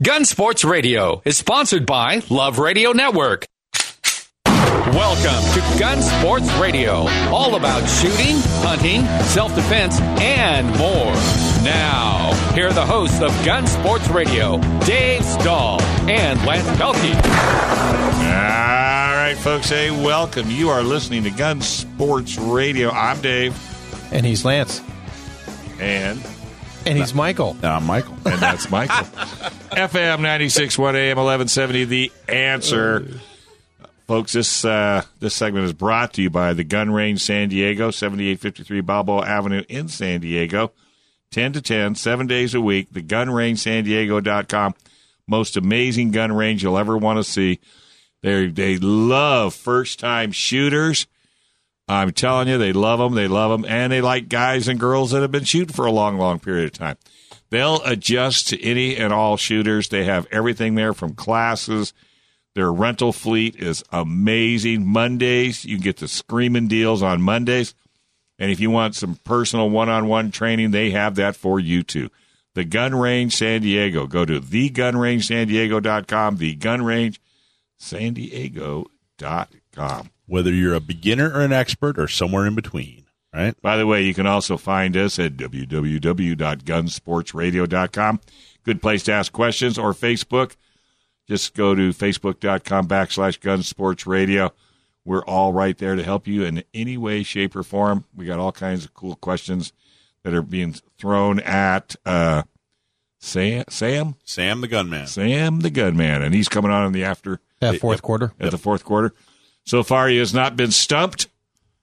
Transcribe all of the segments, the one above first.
Gun Sports Radio is sponsored by Love Radio Network. Welcome to Gun Sports Radio, all about shooting, hunting, self defense, and more. Now, here are the hosts of Gun Sports Radio, Dave Stahl and Lance Pelkey. All right, folks, hey, welcome. You are listening to Gun Sports Radio. I'm Dave. And he's Lance. And And he's Michael. And I'm Michael. and that's Michael. FM 96.1 AM 1170, The Answer. Folks, this uh, this segment is brought to you by the Gun Range San Diego, 7853 Balboa Avenue in San Diego. 10 to 10, seven days a week. The Gun Range San Diego.com. Most amazing gun range you'll ever want to see. They they love first time shooters. I'm telling you, they love them. They love them, and they like guys and girls that have been shooting for a long, long period of time. They'll adjust to any and all shooters. They have everything there from classes. Their rental fleet is amazing. Mondays, you get the screaming deals on Mondays. And if you want some personal one on one training, they have that for you too. The Gun Range San Diego. Go to thegunrangesandiego.com, thegunrangesandiego.com. Whether you're a beginner or an expert or somewhere in between, right? By the way, you can also find us at www.gunsportsradio.com. Good place to ask questions or Facebook. Just go to facebook.com backslash gunsportsradio. We're all right there to help you in any way, shape, or form. We got all kinds of cool questions that are being thrown at uh, Sam, Sam, Sam the gunman. Sam the gunman, and he's coming on in the after That fourth quarter? at the fourth quarter. So far, he has not been stumped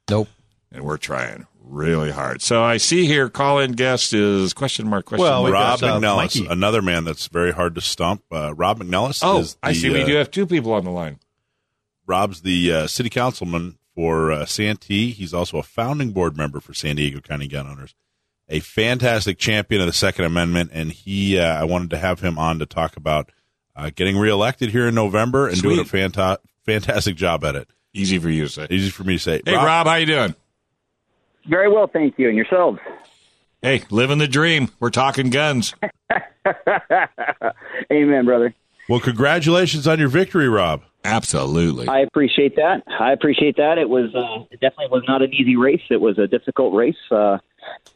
Nope. and we're trying really hard. So I see here, call in guest is question mark question Well, mark. Rob got, uh, McNelis, Mikey. another man that's very hard to stump. Uh, Rob McNelis Oh, is I see. We uh, do have two people on the line. Rob's the uh, city councilman for uh, Santee. He's also a founding board member for San Diego County Gun Owners. A fantastic champion of the Second Amendment, and he. Uh, I wanted to have him on to talk about uh, getting reelected here in November and doing a fanta- fantastic job at it. Easy for you to say. Easy for me to say. Hey, Rob, how you doing? Very well, thank you. And yourselves? Hey, living the dream. We're talking guns. Amen, brother. Well, congratulations on your victory, Rob. Absolutely. I appreciate that. I appreciate that. It was uh, it definitely was not an easy race. It was a difficult race. Uh,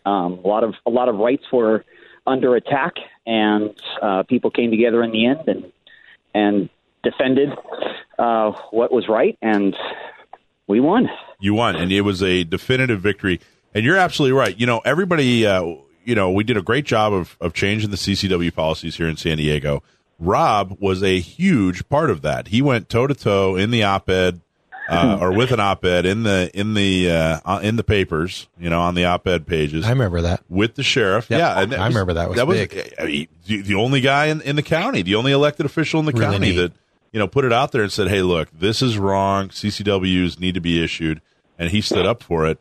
um, a lot of a lot of rights were under attack, and uh, people came together in the end and and defended uh, what was right, and we won. You won, and it was a definitive victory. And you're absolutely right. You know, everybody, uh, you know, we did a great job of, of changing the CCW policies here in San Diego. Rob was a huge part of that. He went toe to toe in the op-ed, uh, or with an op-ed in the in the uh, in the papers. You know, on the op-ed pages I remember that. with the sheriff. Yep. Yeah, and I remember that was that big. was I mean, the, the only guy in, in the county, the only elected official in the Really county neat. that you know put it out there and said, "Hey, look, this is wrong. CCWs need to be issued," and he stood up for it.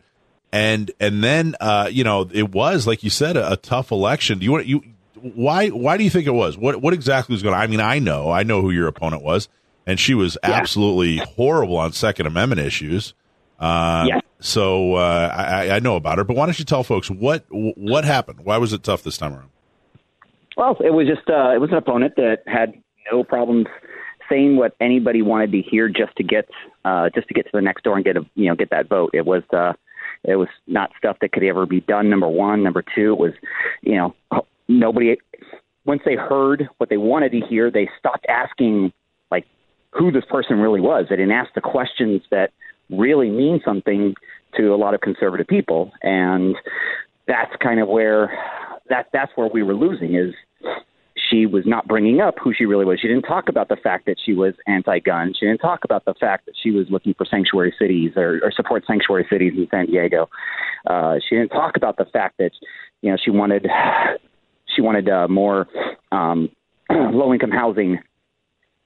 And and then uh, you know it was like you said a, a tough election. Do you want you? Why why do you think it was? What what exactly was going? on? I mean, I know I know who your opponent was, and she was absolutely horrible on Second Amendment issues. Uh, Yeah. So uh, I, I know about her, but why don't you tell folks what what happened? Why was it tough this time around? Well, it was just uh, it was an opponent that had no problems saying what anybody wanted to hear just to get uh, just to get to the next door and get a you know get that vote. It was uh, it was not stuff that could ever be done. Number one, number two, it was you know nobody once they heard what they wanted to hear, they stopped asking like who this person really was. They didn't ask the questions that really mean something to a lot of conservative people, and that's kind of where that that's where we were losing is she was not bringing up who she really was. She didn't talk about the fact that she was anti-gun. She didn't talk about the fact that she was looking for sanctuary cities or, or support sanctuary cities in San Diego. Uh, she didn't talk about the fact that you know she wanted she wanted uh, more um, low-income housing.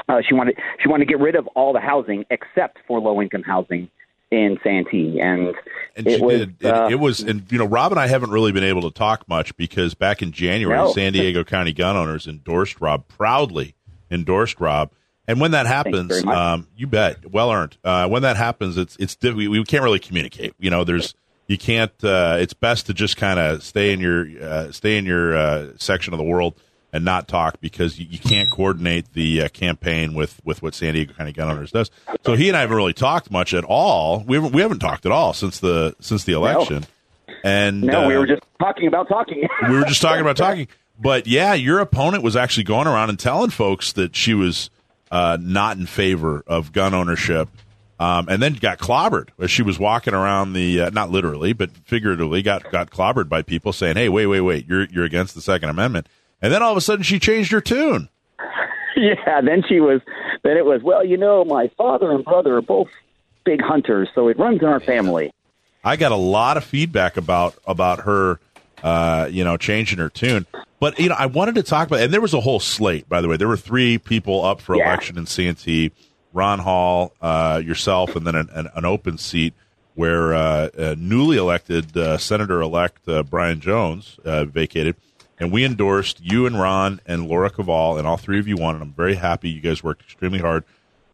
Uh, she wanted she wanted to get rid of all the housing except for low-income housing in Santee, and, And it was did. It, uh, it was, and you know, Rob and I haven't really been able to talk much because back in January, No. San Diego County gun owners endorsed Rob proudly endorsed Rob. And when that happens, um, you bet, well earned. Uh, when that happens, it's it's we, we can't really communicate. You know, there's you can't. Uh, it's best to just kind of stay in your uh, stay in your uh, section of the world and not talk because you, you can't coordinate the uh, campaign with with what San Diego County Gun Owners does. So he and I haven't really talked much at all. We haven't we haven't talked at all since the since the election. And No, we uh, were just talking about talking. we were just talking about talking. But yeah, your opponent was actually going around and telling folks that she was uh, not in favor of gun ownership, um, and then got clobbered as she was walking around the uh, not literally but figuratively got got clobbered by people saying, "Hey, wait, wait, wait, you're you're against the Second Amendment." And then all of a sudden, she changed her tune. yeah, then she was. Then it was. Well, you know, my father and brother are both big hunters, so it runs in our family. I got a lot of feedback about about her, uh, you know, changing her tune. But you know, I wanted to talk about, and there was a whole slate. By the way, there were three people up for Yeah. election in Santee: Ronn Hall, uh, yourself, and then an, an, an open seat where uh, uh, newly elected uh, Senator-elect uh, Brian Jones uh, vacated. And we endorsed you and Ronn and Laura Koval, and all three of you won. And I'm very happy. You guys worked extremely hard.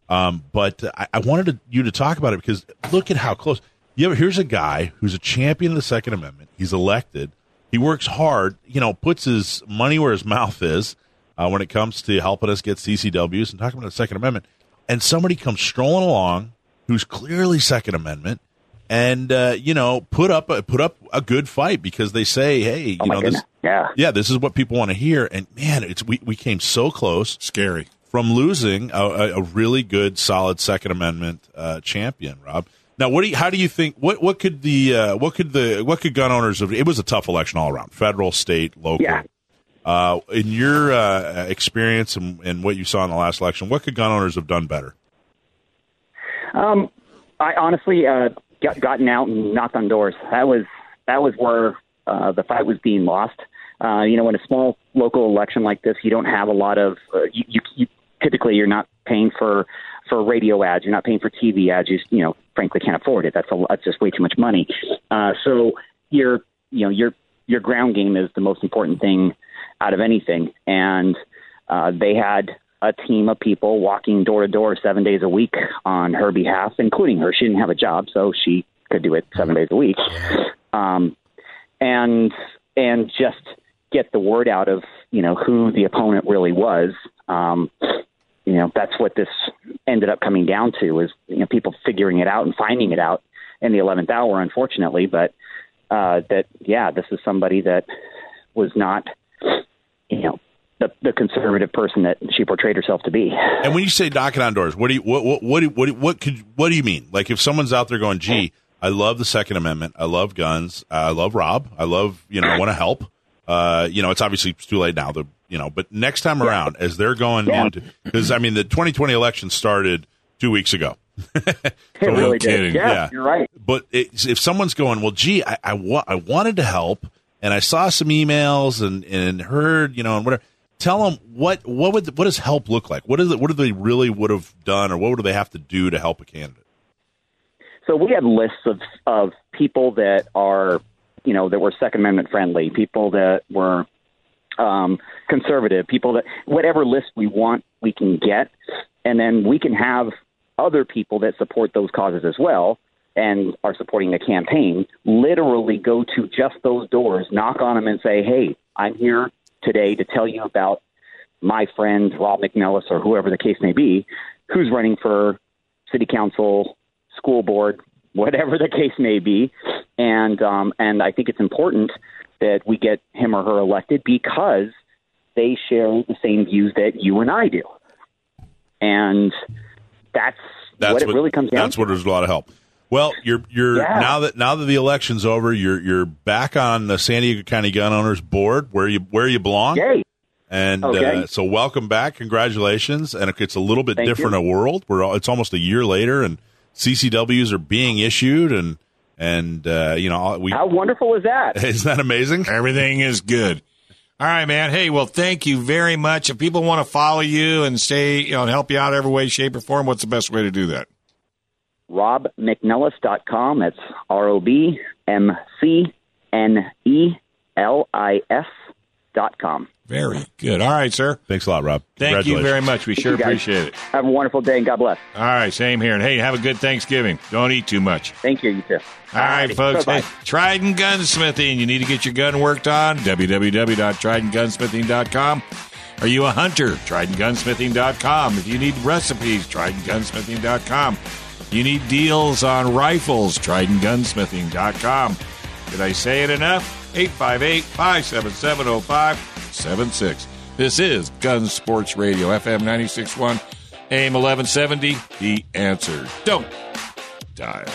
Um, but I, I wanted to, you to talk about it because look at how close. You here's a guy who's a champion of the Second Amendment. He's elected. He works hard. You know, puts his money where his mouth is uh, when it comes to helping us get CCWs and talking about the Second Amendment. And somebody comes strolling along who's clearly Second Amendment, and uh, you know, put up a, put up a good fight because they say, hey, you Oh know, this. Yeah. yeah, this is what people want to hear. And man, it's we we came so close Scary. from losing a, a, a really good, solid Second Amendment uh, champion, Rob. Now, what do you, how do you think? What what could the uh, what could the what could gun owners have? It was a tough election all around, federal, state, local. Yeah. Uh, in your uh, experience and, and what you saw in the last election, what could gun owners have done better? Um, I honestly uh, got gotten out and knocked on doors. That was that was where uh, the fight was being lost. Uh, you know, in a small local election like this, you don't have a lot of. Uh, you, you, you typically you're not paying for for radio ads. You're not paying for TV ads. You you know, frankly, can't afford it. That's a that's just way too much money. Uh, so your you know your your ground game is the most important thing out of anything, and uh, they had a team of people walking door to door seven days a week on her behalf, including her. She didn't have a job, so she could do it seven days a week, um, and and just get the word out of you know who the opponent really was. Um, you know that's what this ended up coming down to is you know people figuring it out and finding it out in the eleventh hour, unfortunately. But uh, that yeah, this is somebody that was not you know the the conservative person that she portrayed herself to be. And when you say knocking on doors, what do you what what what do, what, what could what do you mean? Like if someone's out there going, "Gee, I love the Second Amendment. I love guns. I love Rob. I love you know I want to help." Uh, you know, it's obviously too late now. The you know, but next time around, as they're going Yeah. into because I mean the 2020 election started two weeks ago. It really kidding. did. Yeah, Yeah. you're right. But if someone's going, well, gee, I I, wa- I wanted to help, and I saw some emails and and heard, you know, and whatever. Tell them what what would what does help look like? What is it? What do they really would have done, or what would they have to do to help a candidate? So we had lists of of people that are, you know, that were Second Amendment friendly, people that were um, conservative, people that whatever list we want, we can get, and then we can have other people that support those causes as well and are supporting the campaign. Literally go to just those doors, knock on them, and say, "Hey, I'm here today to tell you about my friend Rob McNelis or whoever the case may be, who's running for city council, school board, whatever the case may be. And um, and I think it's important that we get him or her elected because they share the same views that you and I do. And that's, That's what it really comes down That's to. what there's a lot of help. Well, you're you're Yeah. now that now that the election's over, you're you're back on the San Diego County Gun Owners Board where you where you belong. Yay. And Okay. uh, so, welcome back. Congratulations. And it's a little bit Thank different you. a world. We're all, it's almost a year later, and CCWs are being issued, and and uh, you know we How wonderful is that? isn't that amazing? Everything is good. All right, man. Hey, well, thank you very much. If people want to follow you and stay, you know, and help you out every way, shape, or form, what's the best way to do that? RobMcNelis.com. That's R O B M C N E L I S dot com. Very good. All right, sir. Thanks a lot, Rob. Thank you very much. We sure appreciate it. Have a wonderful day and God bless. All right, same here. And hey, have a good Thanksgiving. Don't eat too much. Thank you, you too. All right, folks. Bye-bye. Hey, Trident Gunsmithing. You need to get your gun worked on. www.tridentgunsmithing.com. Are you a hunter? TridentGunsmithing.com. If you need recipes, TridentGunsmithing.com. You need deals on rifles, TridentGunsmithing.com. Did I say it enough? 858 577 0576. This is Gun Sports Radio, FM 961, AIM 1170. The answer. Don't dial.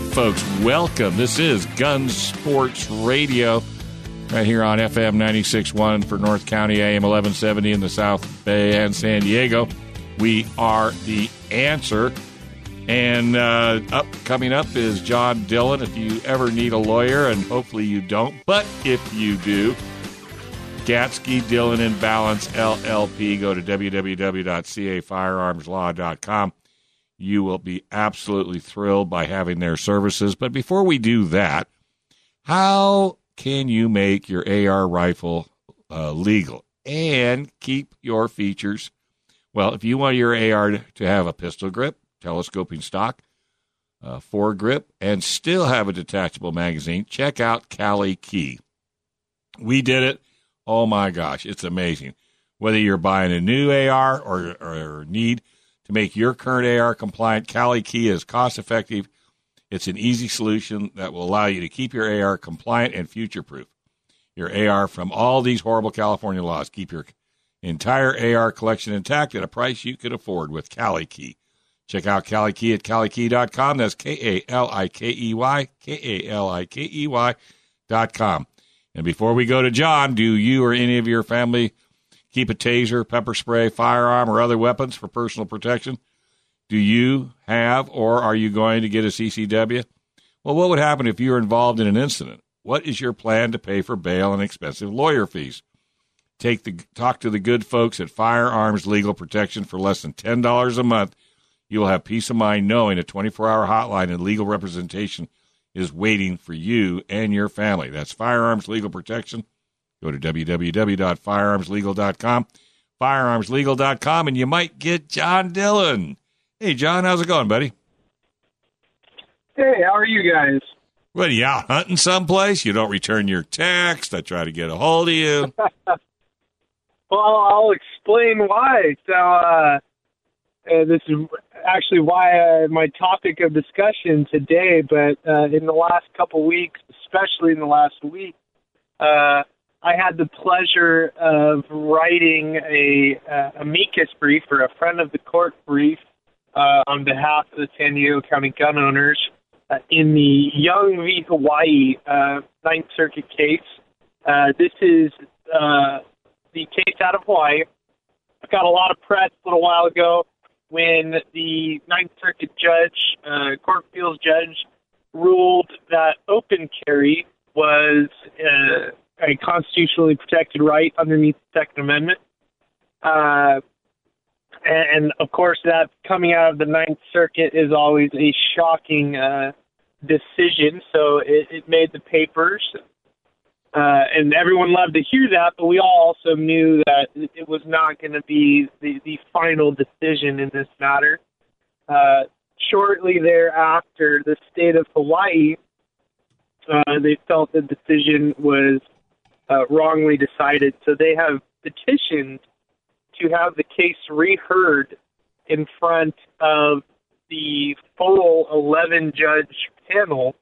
Right, folks, welcome. This is Gun Sports Radio right here on FM 96.1 for North County, AM 1170 in the South Bay and San Diego. We are the answer. And uh, up coming up is John Dillon. If you ever need a lawyer, and hopefully you don't, but if you do, Gatzke Dillon and Ballance LLP. Go to www.cafirearmslaw.com. You will be absolutely thrilled by having their services. But before we do that, how can you make your AR rifle uh, legal and keep your features? Well, if you want your AR to have a pistol grip, telescoping stock, uh, foregrip, and still have a detachable magazine, check out Cali Key. We did it. Oh my gosh, it's amazing. Whether you're buying a new AR or, or need to make your current AR compliant, Cali Key is cost effective. It's an easy solution that will allow you to keep your AR compliant and future proof. Your AR from all these horrible California laws. Keep your entire AR collection intact at a price you can afford with Cali Key. Check out Cali Key at calikey.com. That's K A L I K E Y, K A L I K E Y dot com. And before we go to John, do you or any of your family keep a taser, pepper spray, firearm, or other weapons for personal protection? Do you have or are you going to get a CCW? Well, what would happen if you were involved in an incident? What is your plan to pay for bail and expensive lawyer fees? Take the talk to the good folks at Firearms Legal Protection for less than ten dollars a month. You will have peace of mind knowing a 24-hour hotline and legal representation is waiting for you and your family. That's Firearms Legal Protection. Go to www.firearmslegal.com, firearmslegal.com, and you might get John Dillon. Hey, John, how's it going, buddy? Hey, how are you guys? What, are you out hunting someplace? You don't return your text. I try to get a hold of you. Well, I'll explain why. So, uh, uh, this is actually why uh, my topic of discussion today. But uh, in the last couple weeks, especially in the last week, uh, I had the pleasure of writing a uh, amicus brief or a friend of the court brief uh, on behalf of the San Diego County gun owners uh, in the Young v. Hawaii uh, Ninth Circuit case. Uh, this is uh, the case out of Hawaii. I got a lot of press a little while ago when the Ninth Circuit judge, uh, court appeals judge, ruled that open carry was uh, a constitutionally protected right underneath the Second Amendment. Uh, and, and of course, that coming out of the Ninth Circuit is always a shocking uh, decision. So it, it made the papers, uh, and everyone loved to hear that. But we all also knew that it was not going to be the, the final decision in this matter. Uh, shortly thereafter, the state of Hawaii uh, they felt the decision was uh, wrongly decided, so they have petitioned to have the case reheard in front of the full 11 judge panel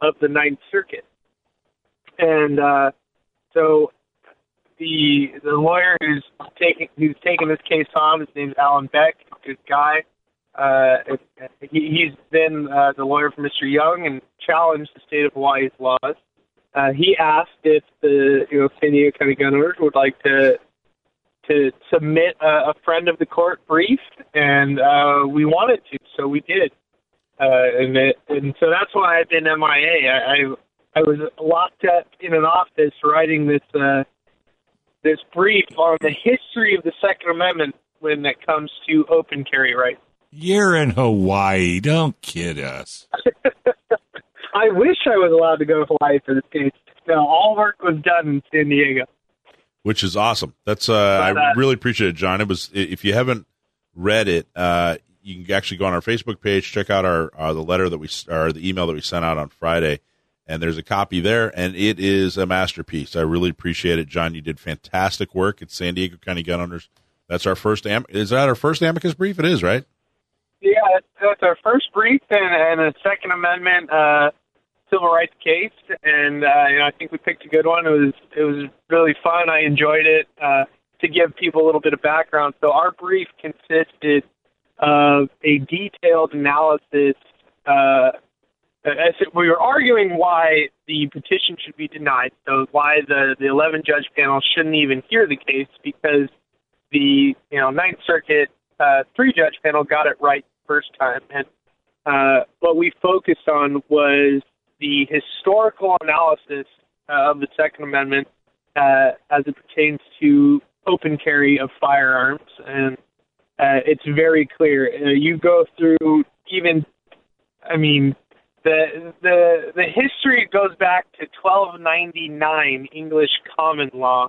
of the Ninth Circuit. And uh, so the the lawyer who's taking who's taking this case on, his name's Alan Beck, good guy. Uh, he, he's been uh, the lawyer for Mr. Young and challenged the state of Hawaii's laws. Uh, he asked if the you know San Diego County gun owners would like to to submit a, a friend of the court brief, and uh, we wanted to, so we did. Uh, and, it, and so that's why I've been MIA. I, I I was locked up in an office writing this uh, this brief on the history of the Second Amendment when it comes to open carry rights. You're in Hawaii. Don't kid us. I wish I was allowed to go to Hawaii for this case. No, all work was done in San Diego. which is awesome. That's uh, I really appreciate it, John. It was if you haven't read it, uh, you can actually go on our Facebook page, check out our uh, the letter that we or the email that we sent out on Friday, and there's a copy there, and it is a masterpiece. I really appreciate it, John. You did fantastic work at San Diego County Gun Owners. That's our first. Am- is that our first amicus brief? It is, right? Yeah, that's, that's our first brief and, and a Second Amendment uh, civil rights case, and uh, you know I think we picked a good one. It was it was really fun. I enjoyed it. Uh, to give people a little bit of background, so our brief consisted of a detailed analysis. Uh, as we were arguing why the petition should be denied, so why the the 11 judge panel shouldn't even hear the case because the you know Ninth Circuit uh, three judge panel got it right first time, and uh, what we focused on was the historical analysis uh, of the Second Amendment uh, as it pertains to open carry of firearms, and uh, it's very clear. Uh, you go through even, I mean, the the the history goes back to 1299 English common law,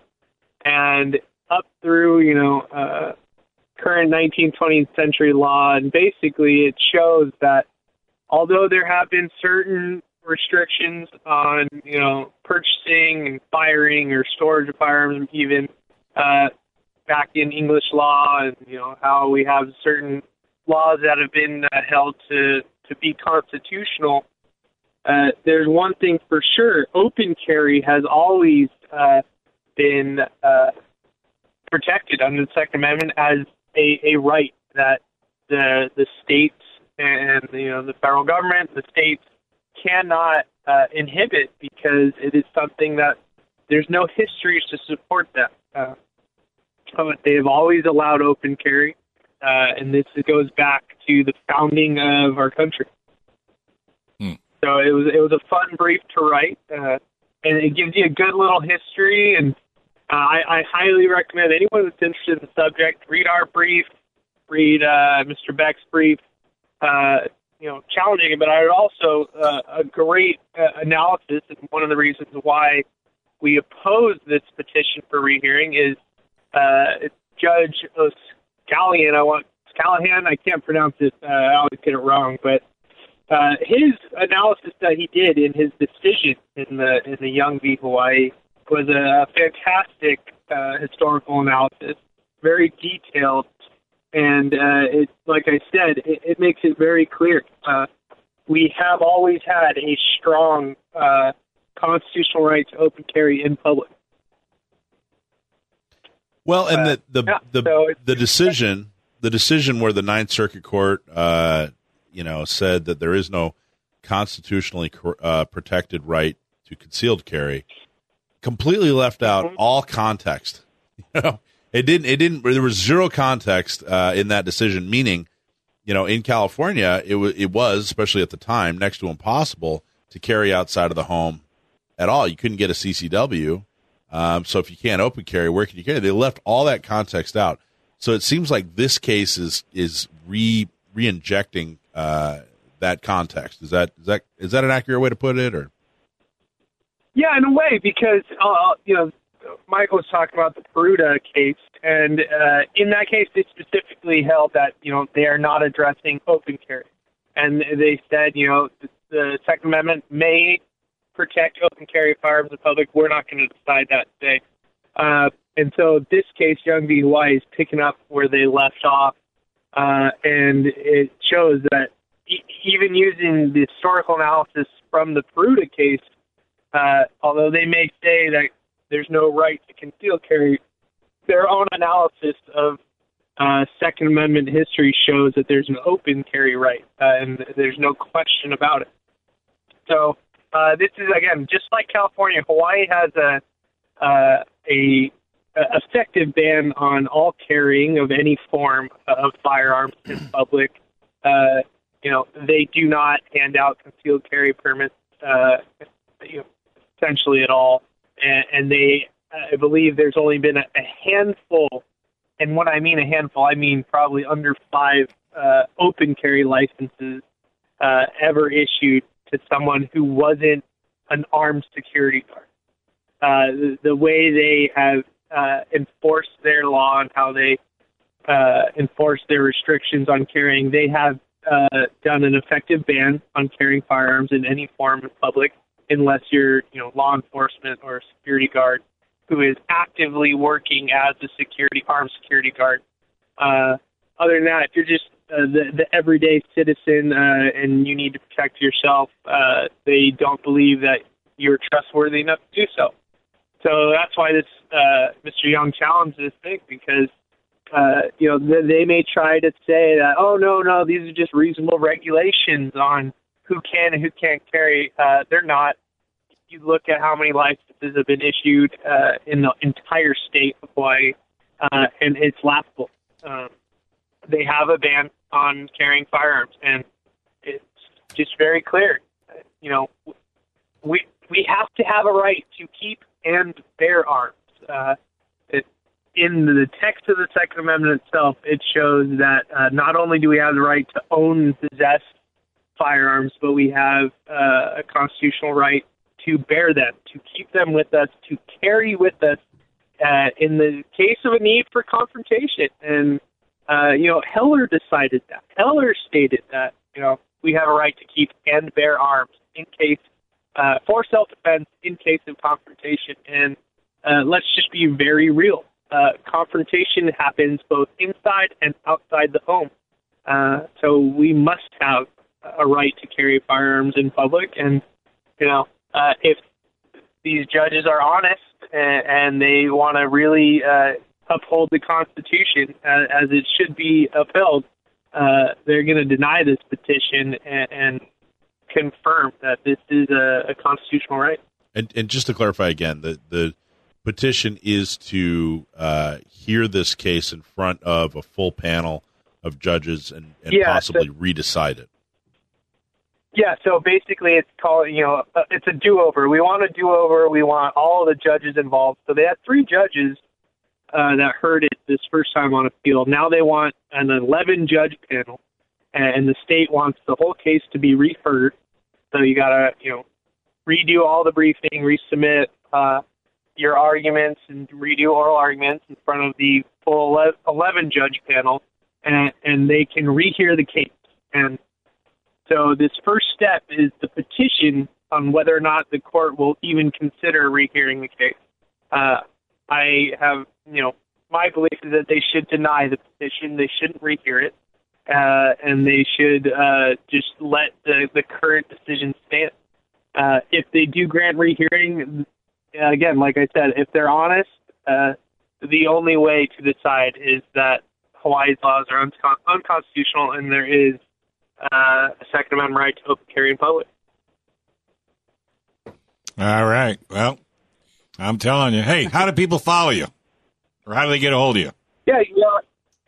and up through you know uh, current 19th 20th century law, and basically it shows that although there have been certain restrictions on you know purchasing and firing or storage of firearms, even uh, back in English law, and you know how we have certain laws that have been uh, held to to be constitutional. Uh, there's one thing for sure: open carry has always uh, been uh, protected under the Second Amendment as a, a right that the the states and you know the federal government, the states cannot uh, inhibit because it is something that there's no history to support that. Uh, but they have always allowed open carry, uh, and this goes back to the founding of our country. Hmm. So it was it was a fun brief to write, uh, and it gives you a good little history. And uh, I, I highly recommend anyone that's interested in the subject read our brief, read uh, Mr. Beck's brief. Uh, you know, challenging but I also uh, a great uh, analysis. And one of the reasons why we oppose this petition for rehearing is uh, Judge O'Scallion. I want Callahan. I can't pronounce it. Uh, I always get it wrong, but uh, his analysis that he did in his decision in the in the Young v Hawaii was a fantastic uh, historical analysis, very detailed, and uh, it, like I said, it, it makes it very clear. Uh, we have always had a strong uh, constitutional right to open carry in public. Well, and the the yeah, the, so the decision the decision where the Ninth Circuit Court, uh, you know, said that there is no constitutionally cor- uh, protected right to concealed carry, completely left out Mm-hmm. all context. You know, it didn't. It didn't. There was zero context uh, in that decision. Meaning, you know, in California, it was it was especially at the time next to impossible to carry outside of the home at all. You couldn't get a CCW. Um, so if you can't open carry, where can you carry? They left all that context out. So it seems like this case is is re re-injecting uh, that context. Is that is that is that an accurate way to put it? Or Yeah, in a way, because uh, you know, Michael was talking about the Peruta case, and uh, in that case, they specifically held that you know they are not addressing open carry, and they said you know the, the Second Amendment may protect open carry firearms in public. We're not going to decide that today. Uh, and so this case, Young v. Hawaii, is picking up where they left off, uh, and it shows that e- even using the historical analysis from the Peruta case, uh, although they may say that there's no right to conceal carry, their own analysis of uh, Second Amendment history shows that there's an open carry right, uh, and there's no question about it. So uh, this is again just like California. Hawaii has a uh, a, effective ban on all carrying of any form of firearms in public. Uh, you know, they do not hand out concealed carry permits, uh, you know, essentially at all, and, and they, I believe, there's only been a, a handful. And when I mean a handful, I mean probably under five uh, open carry licenses uh, ever issued to someone who wasn't an armed security guard. Uh, the, the way they have uh, enforce their law and how they uh, enforce their restrictions on carrying. They have uh, done an effective ban on carrying firearms in any form in public, unless you're, you know, law enforcement or a security guard who is actively working as a security armed security guard. Uh, other than that, if you're just uh, the, the everyday citizen uh, and you need to protect yourself, uh, they don't believe that you're trustworthy enough to do so. So that's why this uh, Mr. Young challenged this thing because uh, you know they, they may try to say that oh no no these are just reasonable regulations on who can and who can't carry. Uh, they're not. You look at how many licenses have been issued uh, in the entire state of Hawaii, uh, and it's laughable. Um, they have a ban on carrying firearms, and it's just very clear. You know, we we have to have a right to keep and bear arms. Uh, it, in the text of the Second Amendment itself, it shows that uh, not only do we have the right to own, possess firearms, but we have uh, a constitutional right to bear them, to keep them with us, to carry with us uh, in the case of a need for confrontation. And uh, you know, Heller decided that. Heller stated that, you know, we have a right to keep and bear arms in case, uh, for self defense, in case of confrontation. And uh, let's just be very real. Uh, confrontation happens both inside and outside the home. Uh, so we must have a right to carry firearms in public. And, you know, uh, if these judges are honest and, and they want to really uh, uphold the Constitution as, as it should be upheld, uh, they're going to deny this petition and, and confirm that this is a, a constitutional right. And, and just to clarify again, the the petition is to uh, hear this case in front of a full panel of judges and, and Yeah, possibly so- redecide it. Yeah, so basically it's called, you know, uh, it's a do-over. We want a do-over. We want all the judges involved. So they had three judges uh, that heard it this first time on appeal. Now they want an 11-judge panel, and the state wants the whole case to be reheard. So you got to, you know, redo all the briefing, resubmit uh, your arguments, and redo oral arguments in front of the full 11-judge panel, and, and they can rehear the case. And so this first step is the petition on whether or not the court will even consider rehearing the case. Uh, I have, you know, my belief is that they should deny the petition. They shouldn't rehear it, uh, and they should uh, just let the the current decision stand. Uh, if they do grant rehearing, again, like I said, if they're honest, uh, the only way to decide is that Hawaii's laws are uncon- unconstitutional and there is uh, a Second Amendment right to open carry in public. All right. Well, I'm telling you. Hey, how do people follow you? Or how do they get a hold of you? Yeah, yeah,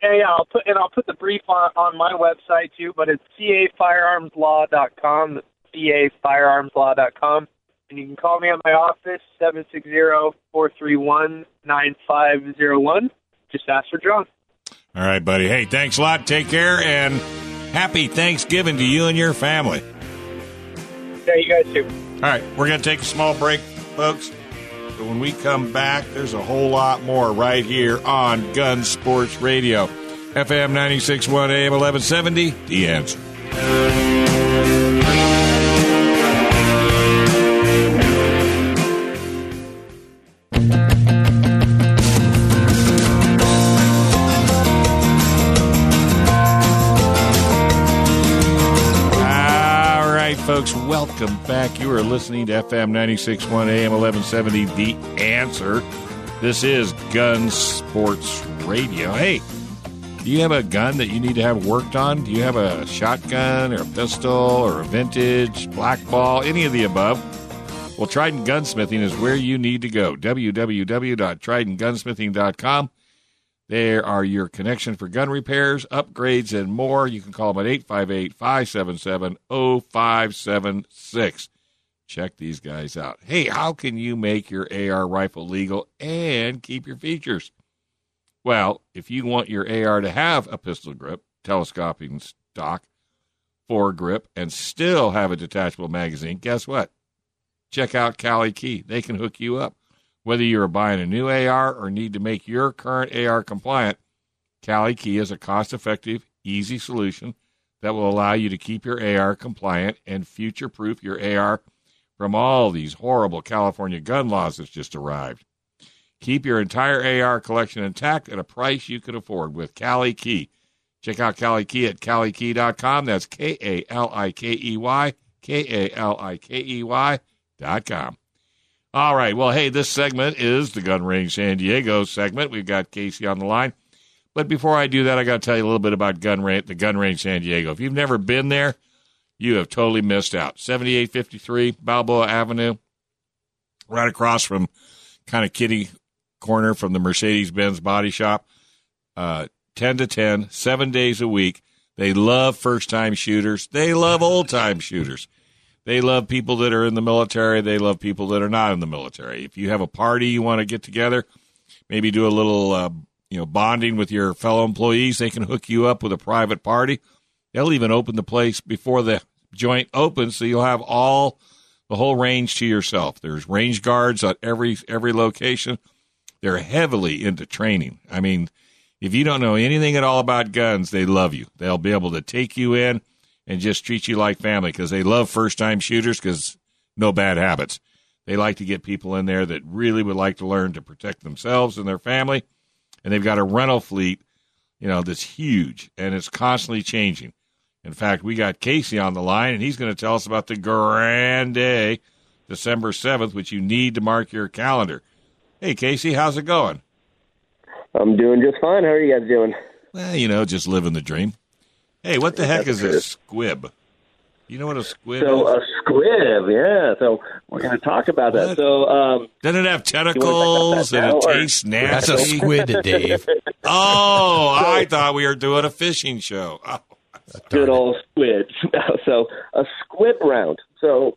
yeah, yeah. I'll put and I'll put the brief on, on my website too. But it's cafirearmslaw.com. Cafirearmslaw.com. And you can call me at my office seven six zero four three one nine five zero one. Just ask for John. All right, buddy. Hey, thanks a lot. Take care and happy Thanksgiving to you and your family. Yeah, you guys too. All right, we're going to take a small break, folks. But when we come back, there's a whole lot more right here on Gun Sports Radio. FM 96.1 AM 1170, The Answer. Welcome back. You are listening to FM 96.1 AM 1170, The Answer. This is Gun Sports Radio. Hey, do you have a gun that you need to have worked on? Do you have a shotgun or a pistol or a vintage, black ball, any of the above? Well, Trident Gunsmithing is where you need to go. www.tridentgunsmithing.com. There are your connection for gun repairs, upgrades, and more. You can call them at 858 577 0576. Check these guys out. Hey, how can you make your AR rifle legal and keep your features? Well, if you want your AR to have a pistol grip, telescoping stock, foregrip, and still have a detachable magazine, guess what? Check out Cali Key. They can hook you up Whether you are buying a new AR or need to make your current AR compliant, Cali Key is a cost effective, easy solution that will allow you to keep your AR compliant and future proof your AR from all these horrible California gun laws that's just arrived. Keep your entire AR collection intact at a price you can afford with Cali Key. Check out Cali Key at calikey.com. That's K A L I K E Y, K A L I K E Y dot com. All right. Well, hey, this segment is the Gun Range San Diego segment. We've got Casey on the line. But before I do that, I got to tell you a little bit about Gun Range, the Gun Range San Diego. If you've never been there, you have totally missed out. 7853 Balboa Avenue, right across from kind of kitty corner from the Mercedes Benz body shop. Uh, 10 to 10, seven days a week. They love first time shooters. They love old time shooters. They love people that are in the military. They love people that are not in the military. If you have a party you want to get together, maybe do a little, uh, you know, bonding with your fellow employees, they can hook you up with a private party. They'll even open the place before the joint opens, so you'll have all the whole range to yourself. There's range guards at every every location. They're heavily into training. I mean, if you don't know anything at all about guns, they love you. They'll be able to take you in and just treat you like family because they love first time shooters because no bad habits. They like to get people in there that really would like to learn to protect themselves and their family. And they've got a rental fleet, you know, that's huge and it's constantly changing. In fact, we got Casey on the line, and he's going to tell us about the grand day, December 7th, which you need to mark your calendar. Hey, Casey, how's it going? I'm doing just fine. How are you guys doing? Well, you know, just living the dream. Hey, what the heck is a squib? You know what a squib So is? a squib, yeah. So we're going to talk about that. So um, Doesn't it have tentacles and it tastes nasty? That's a squid, Dave. Oh, I thought we were doing a fishing show. Oh, good old squid. so a squib round. So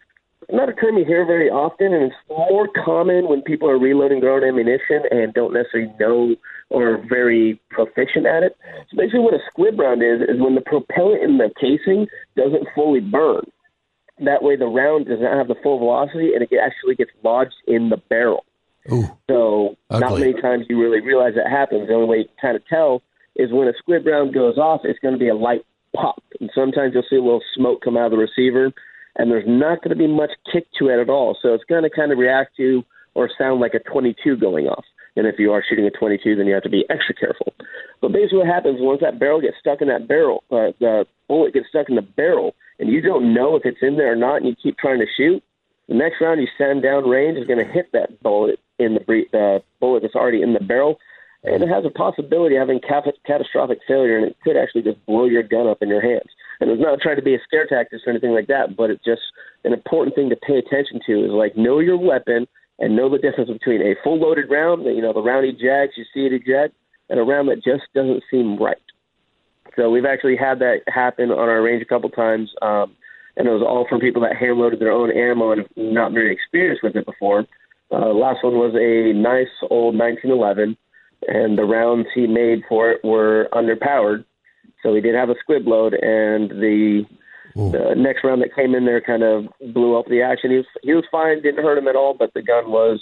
not a term you hear very often, and it's more common when people are reloading their own ammunition and don't necessarily know or very proficient at it. So basically, what a squib round is is when the propellant in the casing doesn't fully burn. That way, the round does not have the full velocity, and it actually gets lodged in the barrel. Ooh, So not many times you really realize that happens. The only way you can kind of tell is when a squib round goes off, it's going to be a light pop, and sometimes you'll see a little smoke come out of the receiver, and there's not going to be much kick to it at all. So it's going to kind of react to or sound like a 22 going off. And if you are shooting a 22, then you have to be extra careful. But basically, what happens once that barrel gets stuck in that barrel, uh, the bullet gets stuck in the barrel, and you don't know if it's in there or not, and you keep trying to shoot, the next round you send down range is going to hit that bullet in the uh, bullet that's already in the barrel, and it has a possibility of having cat- catastrophic failure, and it could actually just blow your gun up in your hands. And it's not trying to be a scare tactic or anything like that, but it's just an important thing to pay attention to is like know your weapon and know the difference between a full loaded round, you know, the round ejects, you see it eject, and a round that just doesn't seem right. So we've actually had that happen on our range a couple times, um, and it was all from people that hand loaded their own ammo and not very experienced with it before. Uh, last one was a nice old 1911, and the rounds he made for it were underpowered. So he did have a squib load, and the the next round that came in there kind of blew up the action. He was he was fine, didn't hurt him at all, but the gun was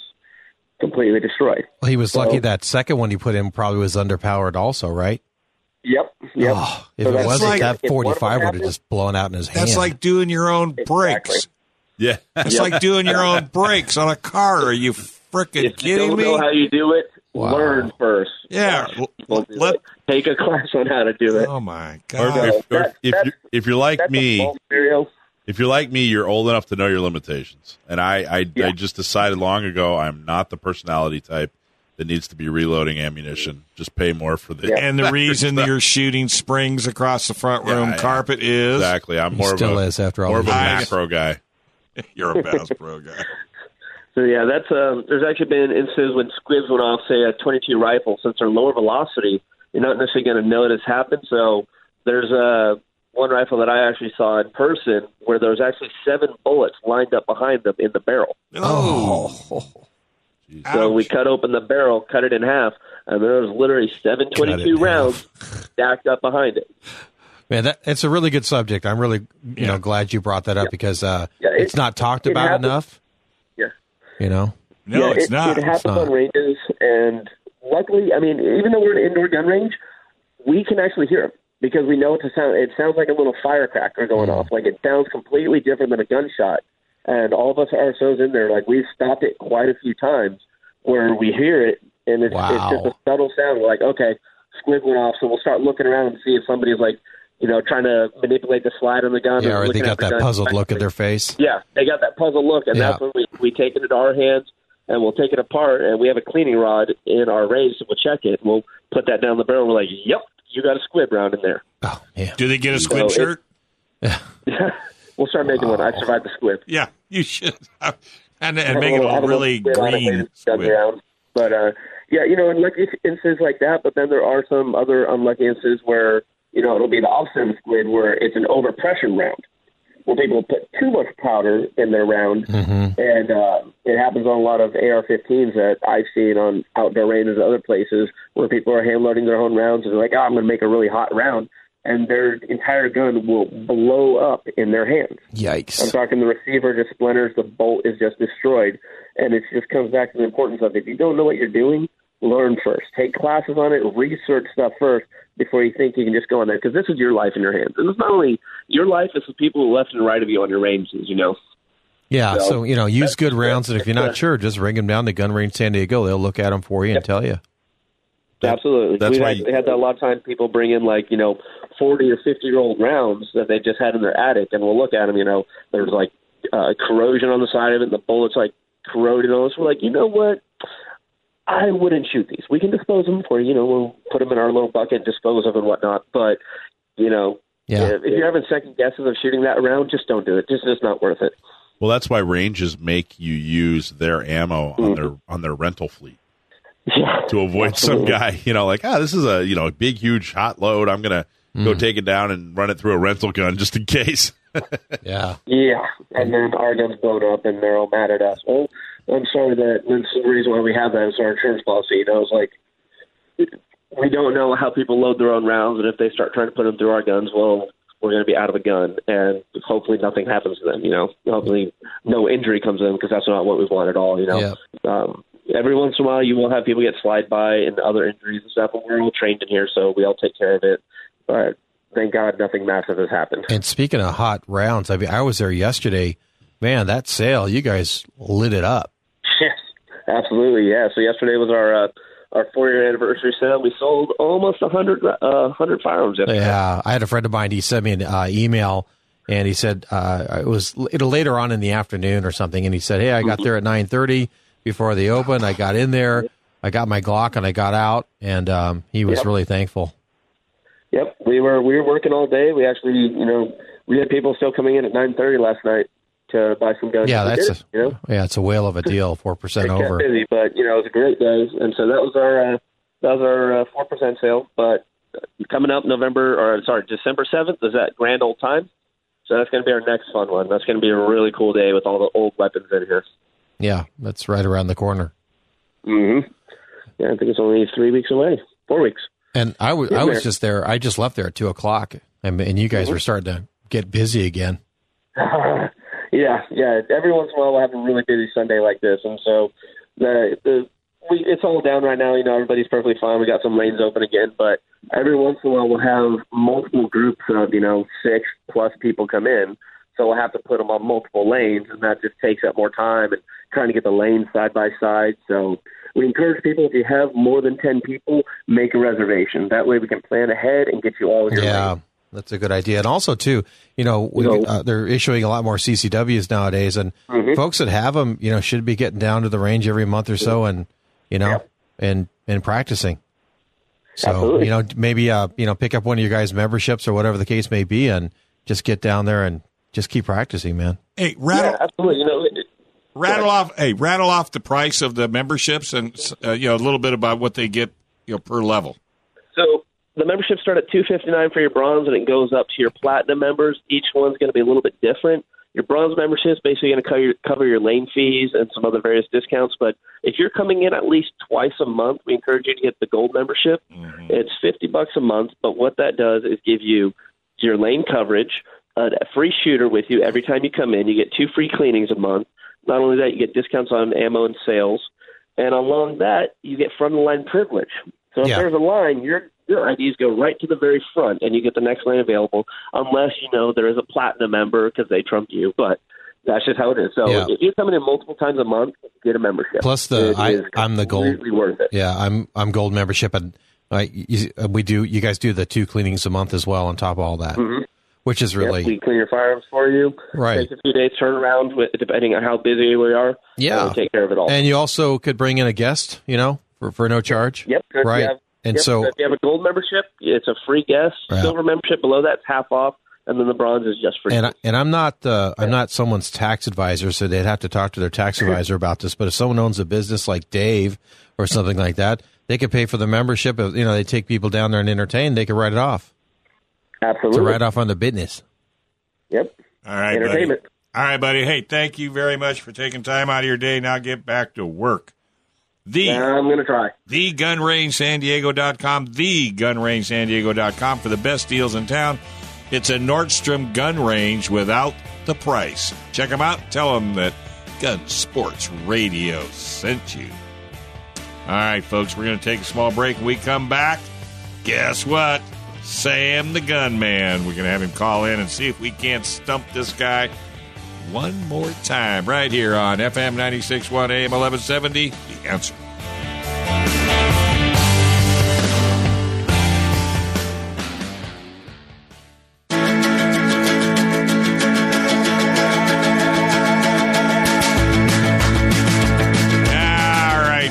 completely destroyed. well, he was lucky that second one he put in probably was underpowered, also, right? Yep, yep. Oh, if So it wasn't, like- that if one of them 45 would have just blown out in his hand. that's like doing your own brakes. Exactly. Yeah. It's like doing your own brakes on a car. Are you freaking If you kidding don't me? know how you do it, Wow. learn first. Yeah, Watch l- people do let- take a class on how to do it. Oh my Or god! if, or that- if, you're, if you're like me, if you're like me, you're old enough to know your limitations. And I, I, Yeah. I just decided long ago I'm not the personality type that needs to be reloading ammunition. Just pay more for the And the reason that you're shooting springs across the front room yeah. carpet is exactly. I'm He more still of a is after all more of a these years. macro guy. you're a Bass Pro guy. So yeah, that's um, there's actually been instances when squibs went off, say a 22 rifle, since they're lower velocity, you're not necessarily going to know this happened. So there's uh, one rifle that I actually saw in person where there was actually seven bullets lined up behind them in the barrel. Oh, So we cut open the barrel, cut it in half, and there was literally seven Cut 22 rounds stacked up behind it. Man, that, it's a really good subject. I'm really, you Yeah. know, glad you brought that up because uh, Yeah, it- it's not talked it about happens. enough. Yeah. You know, No, yeah, it's it, not. It happens not. on ranges, and luckily, I mean, even though we're in an indoor gun range, we can actually hear them because we know it to sound. It sounds like a little firecracker going Mm. off. Like it sounds completely different than a gunshot. And all of us are so in there. Like we've stopped it quite a few times where we hear it, and it's, it's just a subtle sound. We're like, okay, squib went off, so we'll start looking around and see if somebody's like, you know, trying to manipulate the slide on the gun. Yeah, or or they got the that gun. puzzled look at their face. Yeah, they got that puzzled look, and Yeah. that's when we we take it into our hands and we'll take it apart, and we have a cleaning rod in our range, so we'll check it. We'll put that down the barrel. We're like, "Yep, you got a squib round in there." Oh, yeah. Do they get a squid So it- shirt? we'll start making one. I survived the squib. Yeah, you should. And, and make it a really squib on it, green maybe it's squid. around. But uh, yeah, you know, in lucky instances like that. But then there are some other unlucky instances where you know it'll be the opposite of the squib, where it's an overpressure round, where people put too much powder in their round, and uh, it happens on a lot of AR-15s that I've seen on outdoor ranges and other places where people are hand loading their own rounds and they're like, "Oh, I'm going to make a really hot round," and their entire gun will blow up in their hands. Yikes. I'm talking the receiver just splinters, the bolt is just destroyed, and it just comes back to the importance of if you don't know what you're doing, learn first. Take classes on it, research stuff first before you think you can just go on there because this is your life in your hands, and it's not only your life; it's the people left and right of you on your ranges. You know. Yeah, So- so, you know, use good rounds, and if you're not sure, just ring them down to Gun Range San Diego. They'll look at them for you and tell you. Absolutely. that's we why had, you- had that a lot of times. People bring in like you know forty or fifty year old rounds that they just had in their attic, and we'll look at them. You know, there's like uh, corrosion on the side of it, and the bullets like corroded on us. We're like, you know what? I wouldn't shoot these. We can dispose of them for you. You know, we'll put them in our little bucket, dispose of and whatnot. But you know, Yeah. if, if you're having second guesses of shooting that round, just don't do it. Just it's not worth it. Well, that's why ranges make you use their ammo on their on their rental fleet Yeah. to avoid some guy, you know, like ah, this is a you know a big huge hot load. I'm gonna go take it down and run it through a rental gun just in case. Yeah. Yeah, and then our gun's blown up, and they're all mad at us. Well, I'm sorry that that's the reason why we have that is our insurance policy. You know, it's like we don't know how people load their own rounds, and if they start trying to put them through our guns, well, we're going to be out of a gun, and hopefully nothing happens to them. You know, hopefully no injury comes in because that's not what we want at all. You know, Yep. um, every once in a while you will have people get slide by and other injuries and stuff, and we're all trained in here, so we all take care of it. But thank God nothing massive has happened. And speaking of hot rounds, I mean, I was there yesterday. Man, that sale, you guys lit it up. Yes, absolutely. Yeah. So yesterday was our uh, our four year anniversary sale. We sold almost a hundred uh, hundred firearms. Yesterday. Yeah, I had a friend of mine. He sent me an uh, email, and he said uh, it was later on in the afternoon or something. And he said, "Hey, I got there at nine thirty before they opened. I got in there, I got my Glock, and I got out." And um, he was Yep. really thankful. Yep. We were we were working all day. We actually, you know, we had people still coming in at nine thirty last night to buy some guns. Yeah, that's a, you know. yeah, it's a whale of a deal, four percent over. busy, but you know, it was a great day, and so that was our uh, that was our four percent sale. But uh, coming up November or sorry December seventh is that grand old time. So that's going to be our next fun one. That's going to be a really cool day with all the old weapons in here. Yeah, that's right around the corner. Mm-hmm. Yeah, I think it's only three weeks away. Four weeks. And I was I was man. just there. I just left there at two o'clock, and, and you guys Mm-hmm. were starting to get busy again. yeah, yeah. Every once in a while, we'll have a really busy Sunday like this, and so the the we it's all down right now. You know, everybody's perfectly fine. We got some lanes open again, but every once in a while, we'll have multiple groups of you know six plus people come in. So we'll have to put them on multiple lanes, and that just takes up more time and trying to get the lanes side by side. So we encourage people if you have more than ten people, make a reservation. That way, we can plan ahead and get you all in your Yeah, lane. That's a good idea. And also, too, you know, we, You know- uh, they're issuing a lot more CCWs nowadays, and Mm-hmm. folks that have them, you know, should be getting down to the range every month or so, and you know, Yep. and and practicing. So Absolutely. you know, maybe uh, you know, pick up one of your guys' memberships or whatever the case may be, and just get down there and just keep practicing, man. Hey, rattle Yeah, absolutely. You know, it- rattle off. Hey, rattle off the price of the memberships and uh, you know a little bit about what they get you know per level. So the memberships start at two fifty nine for your bronze, and it goes up to your platinum members. Each one's going to be a little bit different. Your bronze membership is basically going to cover your, cover your lane fees and some other various discounts. But if you're coming in at least twice a month, we encourage you to get the gold membership. Mm-hmm. It's fifty bucks a month, but what that does is give you your lane coverage, uh, a free shooter with you every time you come in. You get two free cleanings a month. Not only that, you get discounts on ammo and sales, and along that, you get front of the line privilege. So if Yeah. there's a line, your your IDs go right to the very front, and you get the next lane available, unless you know there is a platinum member because they trumped you. But that's just how it is. So Yeah. if you're coming in multiple times a month, get a membership. Plus the- It I, I'm the gold- worth it. Yeah, I'm I'm gold membership, and I, you, uh, we do. You guys do the two cleanings a month as well on top of all that, which is really Yep, we clean your firearms for you. Right. Takes a few days turnaround, with, depending on how busy we are. Yeah. and we take care of it all. And you also could bring in a guest, you know, for, for no charge. Yep. Right. You have, and yep, so if you have a gold membership, it's a free guest. Yeah. Silver membership below that's half off, and then the bronze is just free. and I, and I'm not uh, I'm not someone's tax advisor, so they'd have to talk to their tax advisor about this. But if someone owns a business like Dave or something like that, they could pay for the membership. If, you know, they take people down there and entertain. They could write it off. Absolutely, To Absolutely. write off on the business. Yep. All right, buddy. Entertainment. All right, buddy. Hey, thank you very much for taking time out of your day. Now get back to work. The I'm going to try. thegunrangesandiego.com, thegunrangesandiego.com for the best deals in town. It's a Nordstrom gun range without the price. Check them out. Tell them that Gun Sports Radio sent you. All right, folks, we're going to take a small break. When we come back, guess what? Sam the Gunman. We're going to have him call in and see if we can't stump this guy one more time right here on FM 96.1 AM 1170. The answer.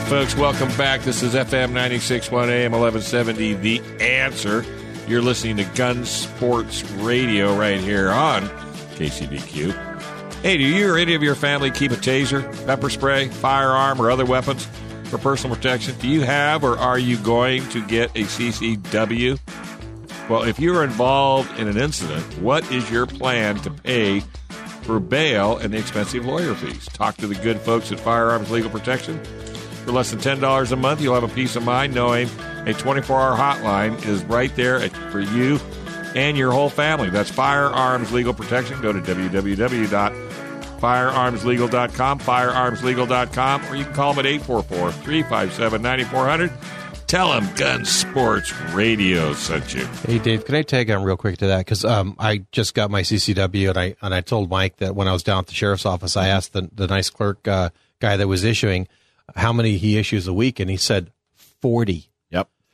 Folks, welcome back. This is FM 96.1 AM 1170, The Answer. You're listening to Gun Sports Radio right here on KCBQ. Hey, do you or any of your family keep a taser, pepper spray, firearm, or other weapons for personal protection? Do you have or are you going to get a CCW? Well, if you're involved in an incident, what is your plan to pay for bail and the expensive lawyer fees? Talk to the good folks at Firearms Legal Protection. For less than $10 a month, you'll have a peace of mind knowing a 24 hour hotline is right there for you and your whole family. That's Firearms Legal Protection. Go to www.firearmslegal.com, firearmslegal.com, or you can call them at 844 357 9400. Tell them Gun Sports Radio sent you. Hey Dave, can I tag on real quick to that? Because um, I just got my CCW, and I and I told Mike that when I was down at the sheriff's office, I asked the the nice clerk uh, guy that was issuing how many he issues a week, and he said forty.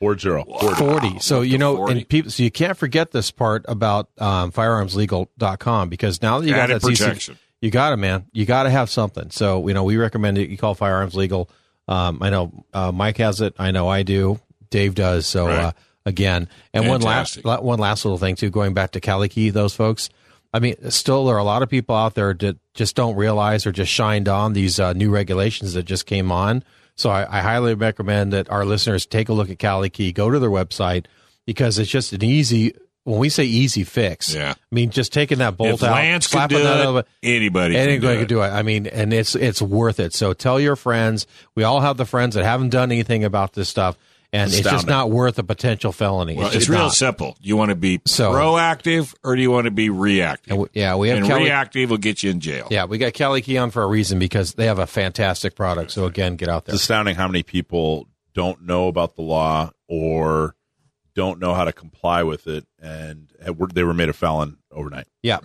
Yep. Four zero. Four zero. 40. So, you know, 40. and people, so you can't forget this part about um, firearmslegal.com because now that you got Added that CC protection. you got it, man. You got to have something. So, you know, we recommend it. You call Firearms Legal. Um, I know uh, Mike has it. I know I do. Dave does. So, Right. uh, again, and one last, one last little thing too, going back to Kali Key, those folks. I mean, still there are a lot of people out there that just don't realize or just shined on these uh, new regulations that just came on. So I, I highly recommend that our listeners take a look at Kali Key, go to their website because it's just an easy. When we say easy fix, Yeah. I mean just taking that bolt If out, Lance can slapping do that it, over. anybody Anybody can do can do it. I mean, and it's it's worth it. So tell your friends. We all have the friends that haven't done anything about this stuff, and it's just not worth a potential felony. Well, it's it's, real not. simple. You want to be So- proactive or do you want to be reactive? And we- yeah, we have and Kelly. reactive will get you in jail. Yeah, we got Kali Key on for a reason because they have a fantastic product. So again, get out there. It's astounding how many people don't know about the law or don't know how to comply with it, and they were made a felon overnight. Yeah,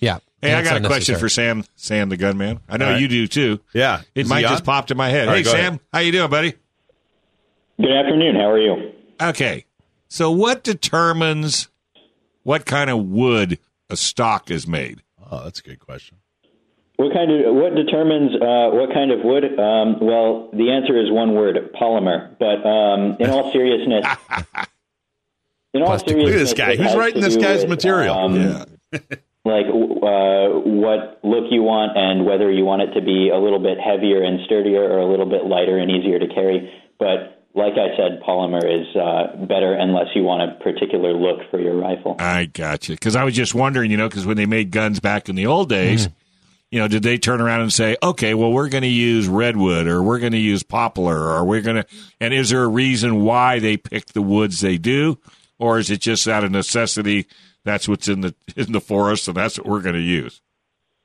yeah. Hey, I got a question for Sam, Sam the gunman. I know All right. you do too. Yeah, It Is might just on? popped in my head. All hey, right, Sam, ahead. how you doing, buddy? Good afternoon. How are you? Okay. So what determines what kind of wood a stock is made? Oh, that's a good question. What kind of what determines uh, what kind of wood? Um, well, the answer is one word: polymer. But um, in all seriousness, in all Plastic. seriousness, Look at this guy. it He's writing this guy's with, material. um, Yeah. like uh, what look you want and whether you want it to be a little bit heavier and sturdier or a little bit lighter and easier to carry. But like I said, polymer is uh, better unless you want a particular look for your rifle. I got you. Because I was just wondering, you know, because when they made guns back in the old days, you know, did they turn around and say, okay, well, we're going to use redwood or we're going to use poplar or we're going to, and is there a reason why they pick the woods they do? Or is it just out of necessity? That's what's in the in the forest, and that's what we're going to use.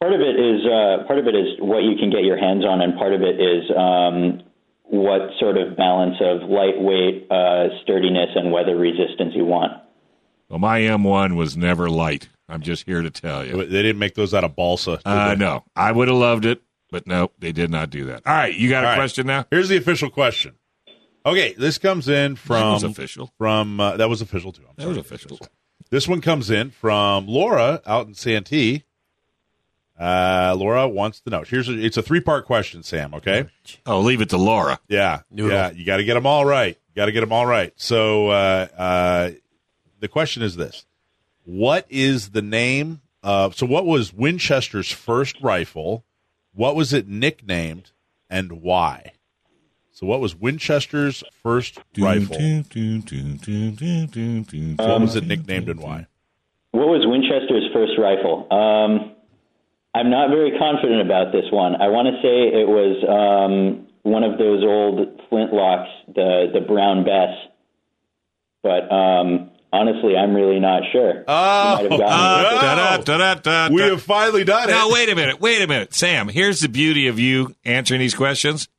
part of it is uh, part of it is what you can get your hands on, and part of it is um, what sort of balance of lightweight, uh, sturdiness, and weather resistance you want. Well, my M1 was never light. I'm just here to tell you. They didn't make those out of balsa. did Uh, they? no, I would have loved it, but no, they did not do that. All right, you got a All right. question now? Here's the official question. Okay, this comes in from was official. From uh, that was official too. I'm That was official. This one comes in from Laura out in Santee. Uh, Laura wants to know. Here's a, it's a three part question, Sam. Okay. Oh, leave it to Laura. Yeah, Noodle. yeah. You got to get them all right. You got to get them all right. So uh, uh, the question is this: What is the name of? So what was Winchester's first rifle? What was it nicknamed, and why? So what was Winchester's first rifle? What was it nicknamed and why? What was Winchester's first rifle? Um, I'm not very confident about this one. I want to say it was um, one of those old flintlocks, the the Brown Bess. But um, honestly, I'm really not sure. Oh, You might have gotten it. Da, da, da, da, da. we have finally done it. Now, wait a minute. Wait a minute. Sam, here's the beauty of you answering these questions.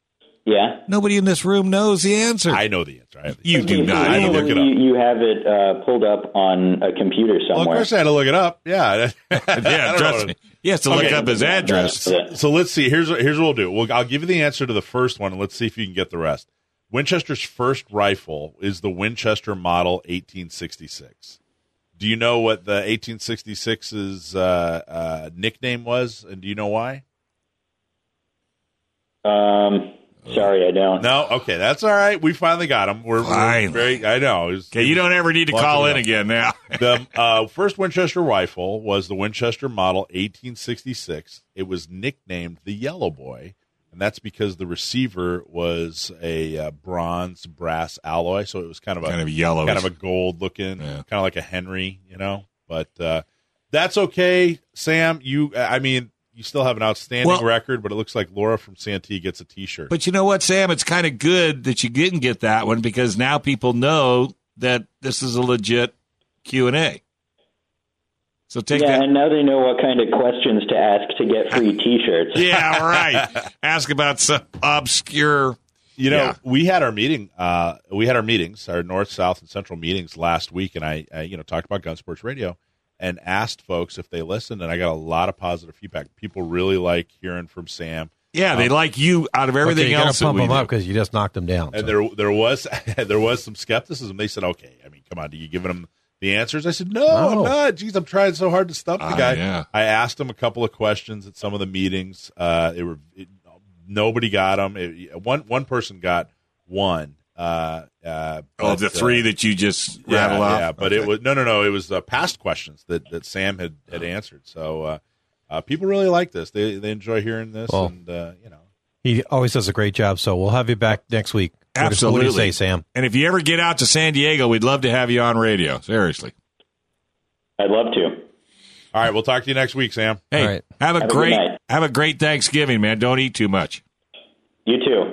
Yeah. Nobody in this room knows the answer. I know the answer. I have the you do not. I had to look it up. You, you have it uh, pulled up on a computer Well, of course, I had to look it up. Yeah, I Yeah, trust me. He has to look Okay. up his address. Yeah. So let's see. Here's what, here's what we'll do. We'll, I'll give you the answer to the first one, and let's see if you can get the rest. Winchester's first rifle is the Winchester Model 1866. Do you know what the 1866's uh, uh, nickname was, and do you know why? Um, sorry, I don't. No. Okay, that's all right. We finally got him. We're, we're very. I know. Was- Okay, you don't ever need to call in them. again now. the uh, first Winchester rifle was the Winchester Model 1866. It was nicknamed the Yellow Boy, and that's because the receiver was a uh, bronze brass alloy, so it was kind of a Kind of yellow. kind of a gold looking, Yeah. kind of like a Henry, you know. But uh, that's okay, Sam. You, I mean, you still have an outstanding Well- record, but it looks like Laura from Santee gets a T-shirt. But you know what, Sam? It's kind of good that you didn't get that one because now people know that this is a legit Q and A. So take Yeah, that. and now they know what kind of questions to ask to get free T-shirts. Yeah, right. Ask about some obscure. You know, Yeah. we had our meeting. Uh, we had our meetings, our north, south, and central meetings last week, and I, I, you know, talked about Gun Sports Radio and asked folks if they listened, and I got a lot of positive feedback. People really like hearing from Sam, Yeah, they like you out of everything okay, you gotta else. that pump we them do. up because you just knocked them down. and so. there there was there was some skepticism. They said, "Okay, I mean, come on, do you giving them the answers?" I said, "No, I'm not. Geez, I'm trying so hard to stump the Ah, guy." yeah. I asked him a couple of questions at some of the meetings. Uh, they were it, nobody got them. It, one one person got one. Uh, uh, Oh, but, the three uh, that you just yeah, rattled off. Yeah, but it was no, no, no. It was uh, past questions that, that Sam had, had answered. So uh, uh, people really like this. They they enjoy hearing this, Well, and uh, you know, he always does a great job. So we'll have you back next week. What do- What do Absolutely. you say, Sam? And if you ever get out to San Diego, we'd love to have you on radio. Seriously. I'd love to. all right. We'll talk to you next week, Sam. Hey, All right. have a Have great night. have a great Thanksgiving, man. Don't eat too much. You too.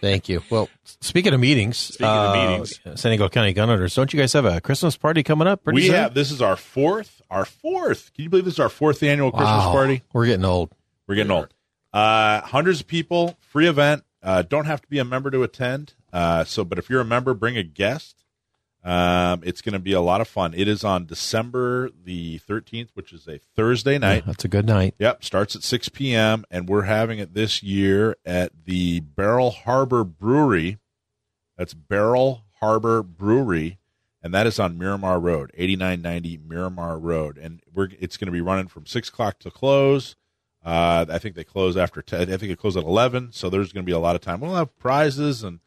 Thank you. Well, speaking of meetings, Speaking of uh, meetings. San Diego County Gun Owners, don't you guys have a Christmas party coming up? Pretty we soon? have this is our fourth, our fourth. Can you believe this is our fourth annual Christmas Wow. party? We're getting old. We're getting old. Uh, hundreds of people, free event. Uh, don't have to be a member to attend. Uh, so, but if you're a member, bring a guest. Um, it's going to be a lot of fun. It is on December the 13th, which is a Thursday night. That's a good night. Yep, starts at 6 p.m. and we're having it this year at the Barrel Harbor Brewery. That's Barrel Harbor Brewery, and that is on Miramar Road, 8990 Miramar Road, and we're it's going to be running from six o'clock to close. Uh, I think they close after 10. I think they close at 11, so there's going to be a lot of time. We'll have prizes and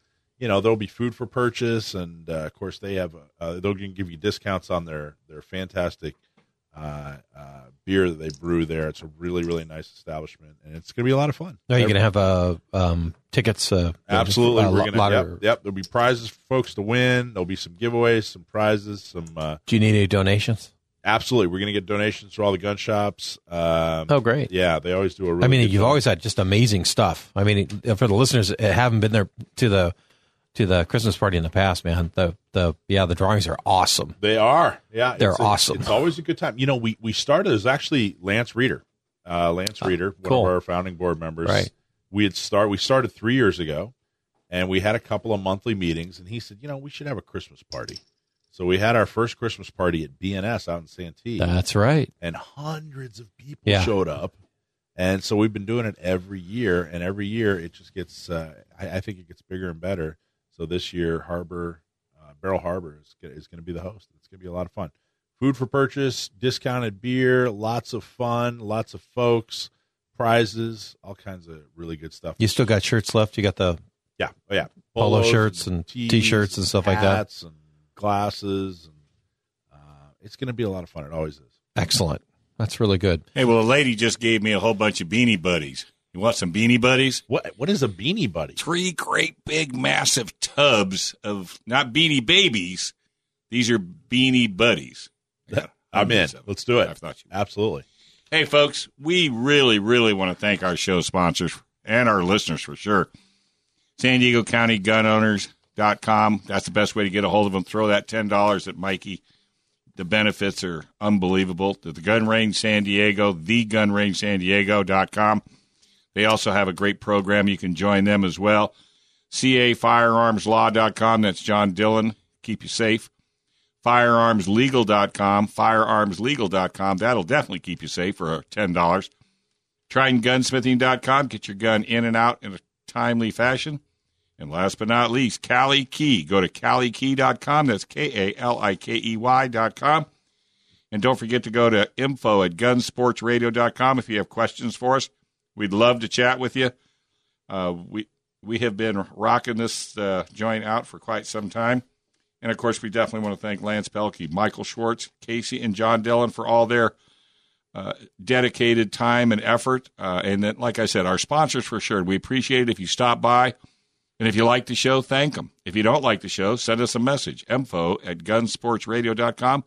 you know there'll be food for purchase, and uh, of course they have uh, they'll give you discounts on their their fantastic uh, uh, beer that they brew there. It's a really really nice establishment, and it's going to be a lot of fun. Are you going to have uh, um, tickets? Uh, Absolutely, uh, we're gonna. lot Yep, of- yep, there'll be prizes for folks to win. There'll be some giveaways, some prizes, some. Uh, Do you need any donations? absolutely, we're going to get donations for all the gun shops. Um, Oh, great. Yeah, they always do a. Really I mean, you've always had just amazing stuff. I mean, for the listeners that haven't been there to the to the Christmas party in the past, man, the the yeah, the drawings are awesome. They are. Yeah, They're it's a- awesome. it's always a good time. You know, we we started. as actually Lance Reeder. uh, Lance Reeder, one cool. of our founding board members. Right. We had start. We started three years ago, and we had a couple of monthly meetings. And he said, you know, we should have a Christmas party. So we had our first Christmas party at BNS out in Santee, That's right. and hundreds of people Yeah. showed up. And so we've been doing it every year, and every year it just gets. Uh, I, I think it gets bigger and better. So this year, Harbor, uh, Barrel Harbor is, is going to be the host. It's going to be a lot of fun. Food for purchase, discounted beer, lots of fun, lots of folks, prizes, all kinds of really good stuff. You still got shirts left? You got the Yeah, oh yeah, Polo Polos shirts and tees t-shirts and stuff like that. hats and glasses, and uh, it's going to be a lot of fun. It always is. excellent. That's really good. Hey, well, a lady just gave me a whole bunch of beanie buddies. You want some beanie buddies? What what is a beanie buddy? Three great big massive tubs of not beanie babies. These are beanie buddies. Yeah, I'm in. Let's do it. I thought you. Absolutely. Hey, folks, we really, really want to thank our show sponsors and our listeners for sure. San Diego County Gun Owners.com. That's the best way to get a hold of them. Throw that $10 at Mikey. The benefits are unbelievable. The Gun Range San Diego, the Gun Range San Diego.com. They also have a great program. You can join them as well. CAFirearmslaw.com. That's John Dillon. Keep you safe. Firearmslegal.com. Firearmslegal.com. That'll definitely keep you safe for $10. TridentGunsmithing.com. Get your gun in and out in a timely fashion. And last but not least, Kali Key. Go to KaliKey.com. That's K A L I K E Y.com. And don't forget to go to info at gunsportsradio.com if you have questions for us. We'd love to chat with you. Uh, we we have been rocking this uh, joint out for quite some time. And of course, we definitely want to thank Lance Pelkey, Michael Schwartz, Casey, and John Dillon for all their uh, dedicated time and effort. Uh, and then, like I said, our sponsors for sure. We appreciate it if you stop by. And if you like the show, thank them. If you don't like the show, send us a message info at gunsportsradio.com.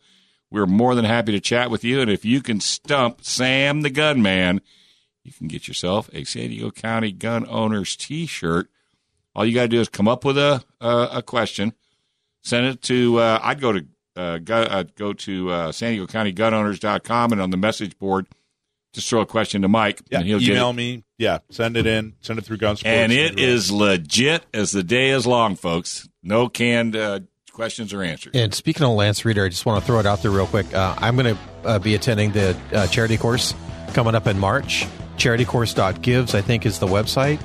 We're more than happy to chat with you. And if you can stump Sam the Gunman, you can get yourself a San Diego County Gun Owners t shirt. All you got to do is come up with a, a, a question, send it to, uh, I'd go to, uh, go, uh, go to uh, San Diego County Gun Owners.com and on the message board, just throw a question to Mike. Yeah, and he'll get email it. me. Yeah, send it in. Send it through Gunsports. And it is legit as the day is long, folks. No canned uh, questions or answers. And speaking of Lance Reader, I just want to throw it out there real quick. Uh, I'm going to uh, be attending the uh, charity course coming up in March. Charitycourse.gives, I think, is the website.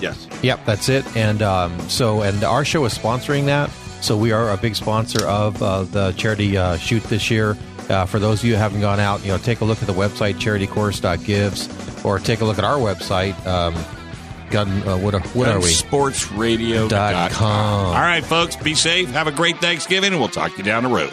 yes. Yep, that's it. And um, so, and our show is sponsoring that. So we are a big sponsor of uh, the charity uh, shoot this year. Uh, for those of you who haven't gone out, you know, take a look at the website charitycourse.gives, or take a look at our website. Um, gun, uh, what are, what are we? Sportsradio.com. All right, folks, be safe. Have a great Thanksgiving, and we'll talk to you down the road.